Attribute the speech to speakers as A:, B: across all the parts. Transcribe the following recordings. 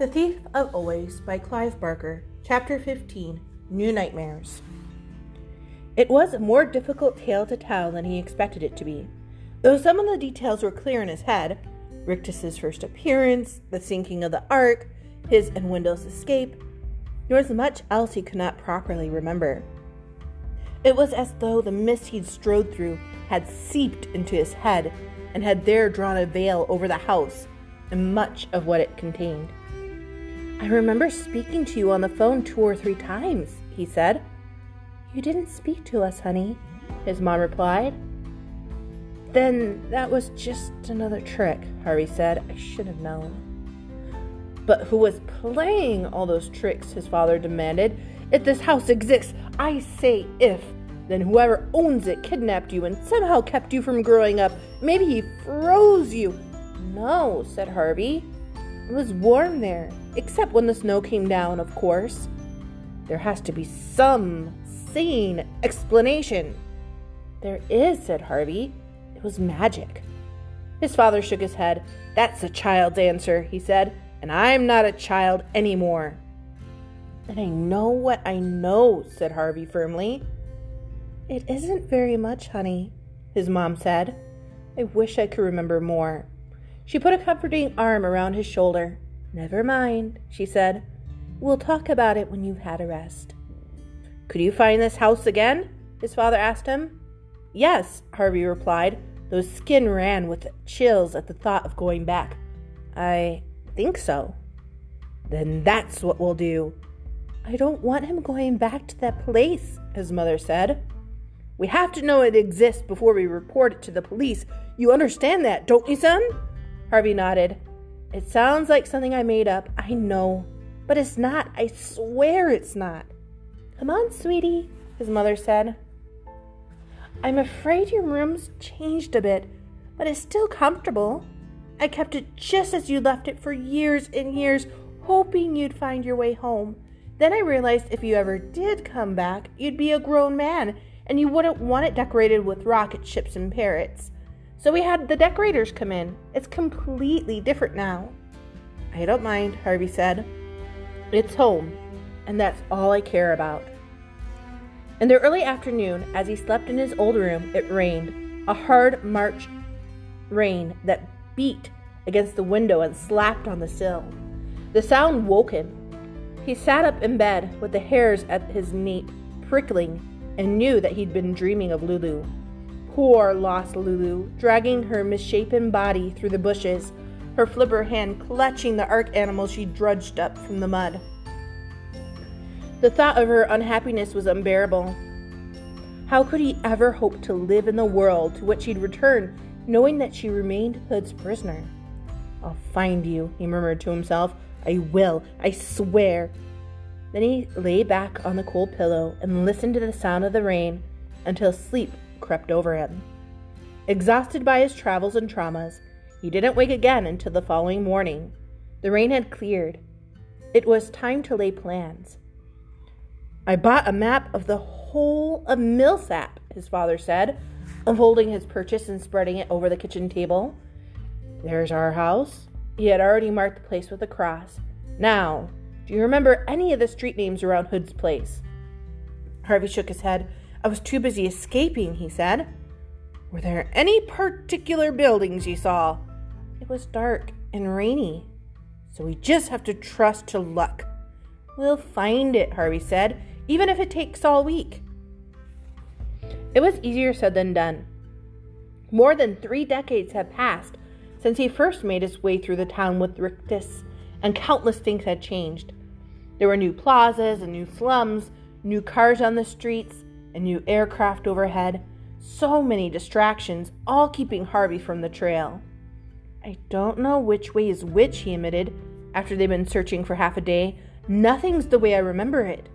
A: The Thief of Always by Clive Barker, Chapter 15 New Nightmares. It was a more difficult tale to tell than he expected it to be. Though some of the details were clear in his head Rictus's first appearance, the sinking of the ark, his and Wendell's escape there was much else he could not properly remember. It was as though the mist he'd strode through had seeped into his head and had there drawn a veil over the house and much of what it contained. I remember speaking to you on the phone two or three times, he said. You didn't speak to us, honey, his mom replied. Then that was just another trick, Harvey said. I should have known. But who was playing all those tricks? His father demanded. If this house exists, I say if, then whoever owns it kidnapped you and somehow kept you from growing up. Maybe he froze you. No, said Harvey. It was warm there, except when the snow came down, of course. There has to be some sane explanation. There is, said Harvey. It was magic. His father shook his head. That's a child's answer, he said, and I'm not a child anymore. And I know what I know, said Harvey firmly. It isn't very much, honey, his mom said. I wish I could remember more. She put a comforting arm around his shoulder. Never mind, she said. We'll talk about it when you've had a rest. Could you find this house again? his father asked him. Yes, Harvey replied, though his skin ran with chills at the thought of going back. I think so. Then that's what we'll do. I don't want him going back to that place, his mother said. We have to know it exists before we report it to the police. You understand that, don't you, son? Harvey nodded. It sounds like something I made up, I know. But it's not. I swear it's not. Come on, sweetie, his mother said. I'm afraid your room's changed a bit, but it's still comfortable. I kept it just as you left it for years and years, hoping you'd find your way home. Then I realized if you ever did come back, you'd be a grown man and you wouldn't want it decorated with rocket ships and parrots. So we had the decorators come in. It's completely different now. I don't mind, Harvey said. It's home, and that's all I care about. In the early afternoon, as he slept in his old room, it rained, a hard March rain that beat against the window and slapped on the sill. The sound woke him. He sat up in bed with the hairs at his nape prickling and knew that he'd been dreaming of Lulu. Poor lost Lulu, dragging her misshapen body through the bushes, her flipper hand clutching the ark animal she drudged up from the mud. The thought of her unhappiness was unbearable. How could he ever hope to live in the world to which he'd return, knowing that she remained Hood's prisoner? I'll find you, he murmured to himself. I will, I swear. Then he lay back on the cold pillow and listened to the sound of the rain until sleep crept over him. Exhausted by his travels and traumas, he didn't wake again until the following morning. The rain had cleared. It was time to lay plans. I bought a map of the whole of Millsap, his father said, unfolding his purchase and spreading it over the kitchen table. There's our house. He had already marked the place with a cross. Now, do you remember any of the street names around Hood's place? Harvey shook his head. I was too busy escaping, he said. Were there any particular buildings you saw? It was dark and rainy, so we just have to trust to luck. We'll find it, Harvey said even if it takes all week. It was easier said than done. More than three decades had passed since he first made his way through the town with Rictus, and countless things had changed. There were new plazas and new slums, new cars on the streets, and new aircraft overhead. So many distractions, all keeping Harvey from the trail. I don't know which way is which, he admitted, after they'd been searching for half a day. Nothing's the way I remember it.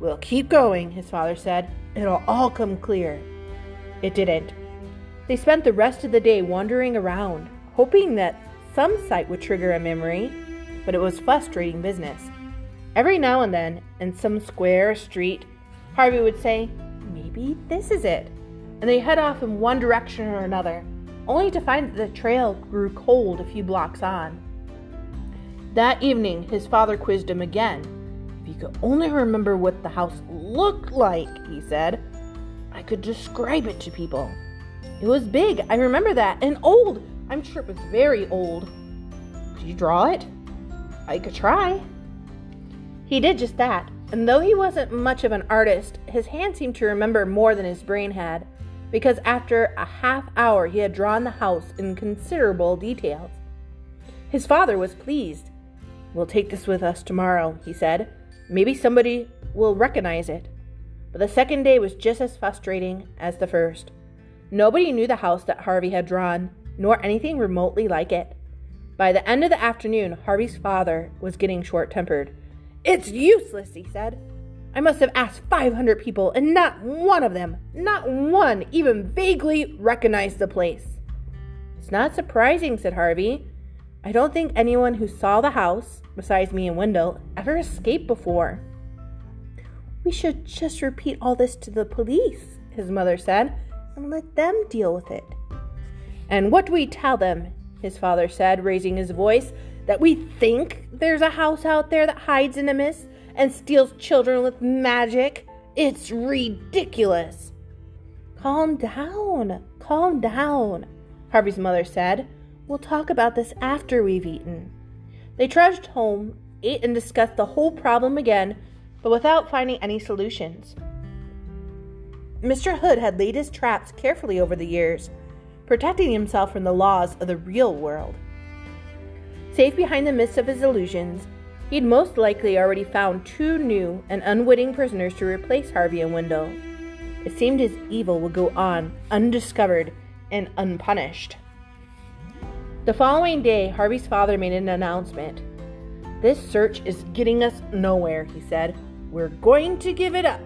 A: We'll keep going, his father said. It'll all come clear. It didn't. They spent the rest of the day wandering around, hoping that some sight would trigger a memory, but it was frustrating business. Every now and then, in some square street, Harvey would say, Maybe this is it. And they head off in one direction or another, only to find that the trail grew cold a few blocks on. That evening, his father quizzed him again. If you could only remember what the house looked like, he said, I could describe it to people. It was big, I remember that, and old. I'm sure it was very old. Could you draw it? I could try. He did just that, and though he wasn't much of an artist, his hand seemed to remember more than his brain had, because after a half hour he had drawn the house in considerable details. His father was pleased. We'll take this with us tomorrow, he said. Maybe somebody will recognize it. But the second day was just as frustrating as the first. Nobody knew the house that Harvey had drawn, nor anything remotely like it. By the end of the afternoon, Harvey's father was getting short tempered. It's useless, he said. I must have asked 500 people, and not one of them, not one, even vaguely recognized the place. It's not surprising, said Harvey. I don't think anyone who saw the house, besides me and Wendell, ever escaped before. We should just repeat all this to the police, his mother said, and let them deal with it. And what do we tell them? His father said, raising his voice that we think there's a house out there that hides in the mist and steals children with magic. It's ridiculous. Calm down, calm down, Harvey's mother said. We'll talk about this after we've eaten. They trudged home, ate, and discussed the whole problem again, but without finding any solutions. Mr. Hood had laid his traps carefully over the years, protecting himself from the laws of the real world. Safe behind the mist of his illusions, he'd most likely already found two new and unwitting prisoners to replace Harvey and Wendell. It seemed his evil would go on undiscovered and unpunished. The following day, Harvey's father made an announcement. This search is getting us nowhere, he said. We're going to give it up.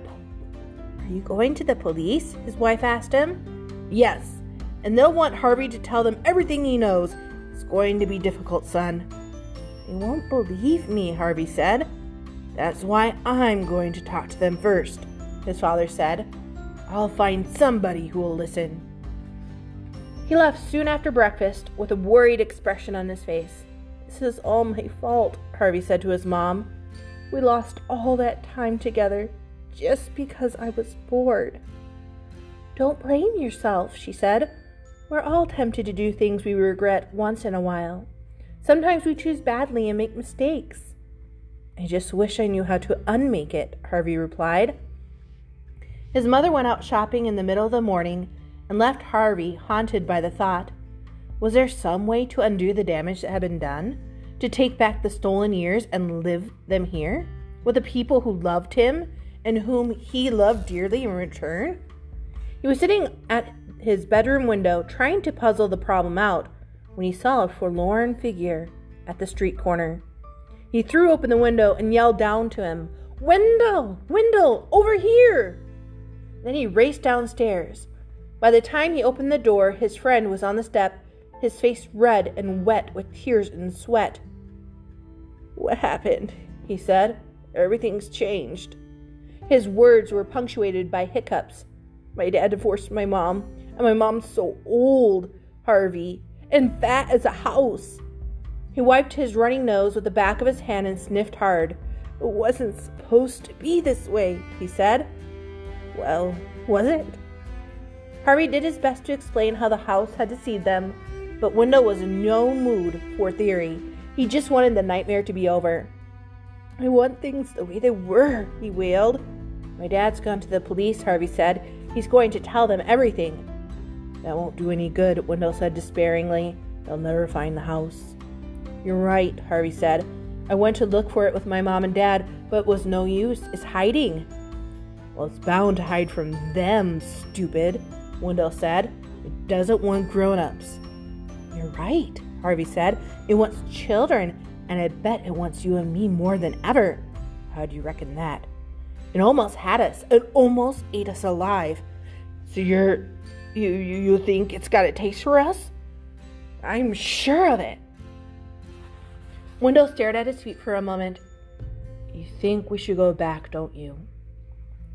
A: Are you going to the police? His wife asked him. Yes, and they'll want Harvey to tell them everything he knows it's going to be difficult, son. They won't believe me, Harvey said. That's why I'm going to talk to them first, his father said. I'll find somebody who will listen. He left soon after breakfast with a worried expression on his face. This is all my fault, Harvey said to his mom. We lost all that time together just because I was bored. Don't blame yourself, she said. We're all tempted to do things we regret once in a while. Sometimes we choose badly and make mistakes. I just wish I knew how to unmake it, Harvey replied. His mother went out shopping in the middle of the morning and left Harvey haunted by the thought was there some way to undo the damage that had been done? To take back the stolen years and live them here? With the people who loved him and whom he loved dearly in return? He was sitting at his bedroom window trying to puzzle the problem out when he saw a forlorn figure at the street corner. He threw open the window and yelled down to him, Wendell! Wendell! Over here! Then he raced downstairs. By the time he opened the door, his friend was on the step, his face red and wet with tears and sweat. What happened? he said. Everything's changed. His words were punctuated by hiccups. My dad divorced my mom, and my mom's so old, Harvey, and fat as a house. He wiped his running nose with the back of his hand and sniffed hard. It wasn't supposed to be this way, he said. Well, was it? Harvey did his best to explain how the house had deceived them, but Wendell was in no mood for theory. He just wanted the nightmare to be over. I want things the way they were, he wailed. My dad's gone to the police, Harvey said. He's going to tell them everything. That won't do any good, Wendell said despairingly. They'll never find the house. You're right, Harvey said. I went to look for it with my mom and dad, but it was no use. It's hiding. Well, it's bound to hide from them, stupid, Wendell said. It doesn't want grown ups. You're right, Harvey said. It wants children, and I bet it wants you and me more than ever. How do you reckon that? It almost had us. It almost ate us alive. So you're you, you, you think it's got a taste for us? I'm sure of it. Wendell stared at his feet for a moment. You think we should go back, don't you?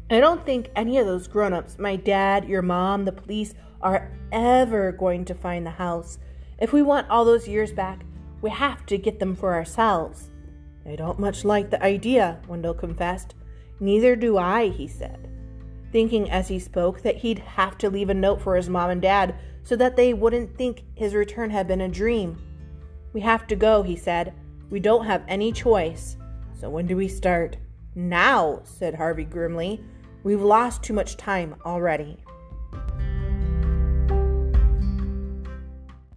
A: I don't think any of those grown ups, my dad, your mom, the police, are ever going to find the house. If we want all those years back, We have to get them for ourselves. I don't much like the idea, Wendell confessed. Neither do I, he said, thinking as he spoke that he'd have to leave a note for his mom and dad so that they wouldn't think his return had been a dream. We have to go, he said. We don't have any choice. So when do we start? Now, said Harvey grimly. We've lost too much time already.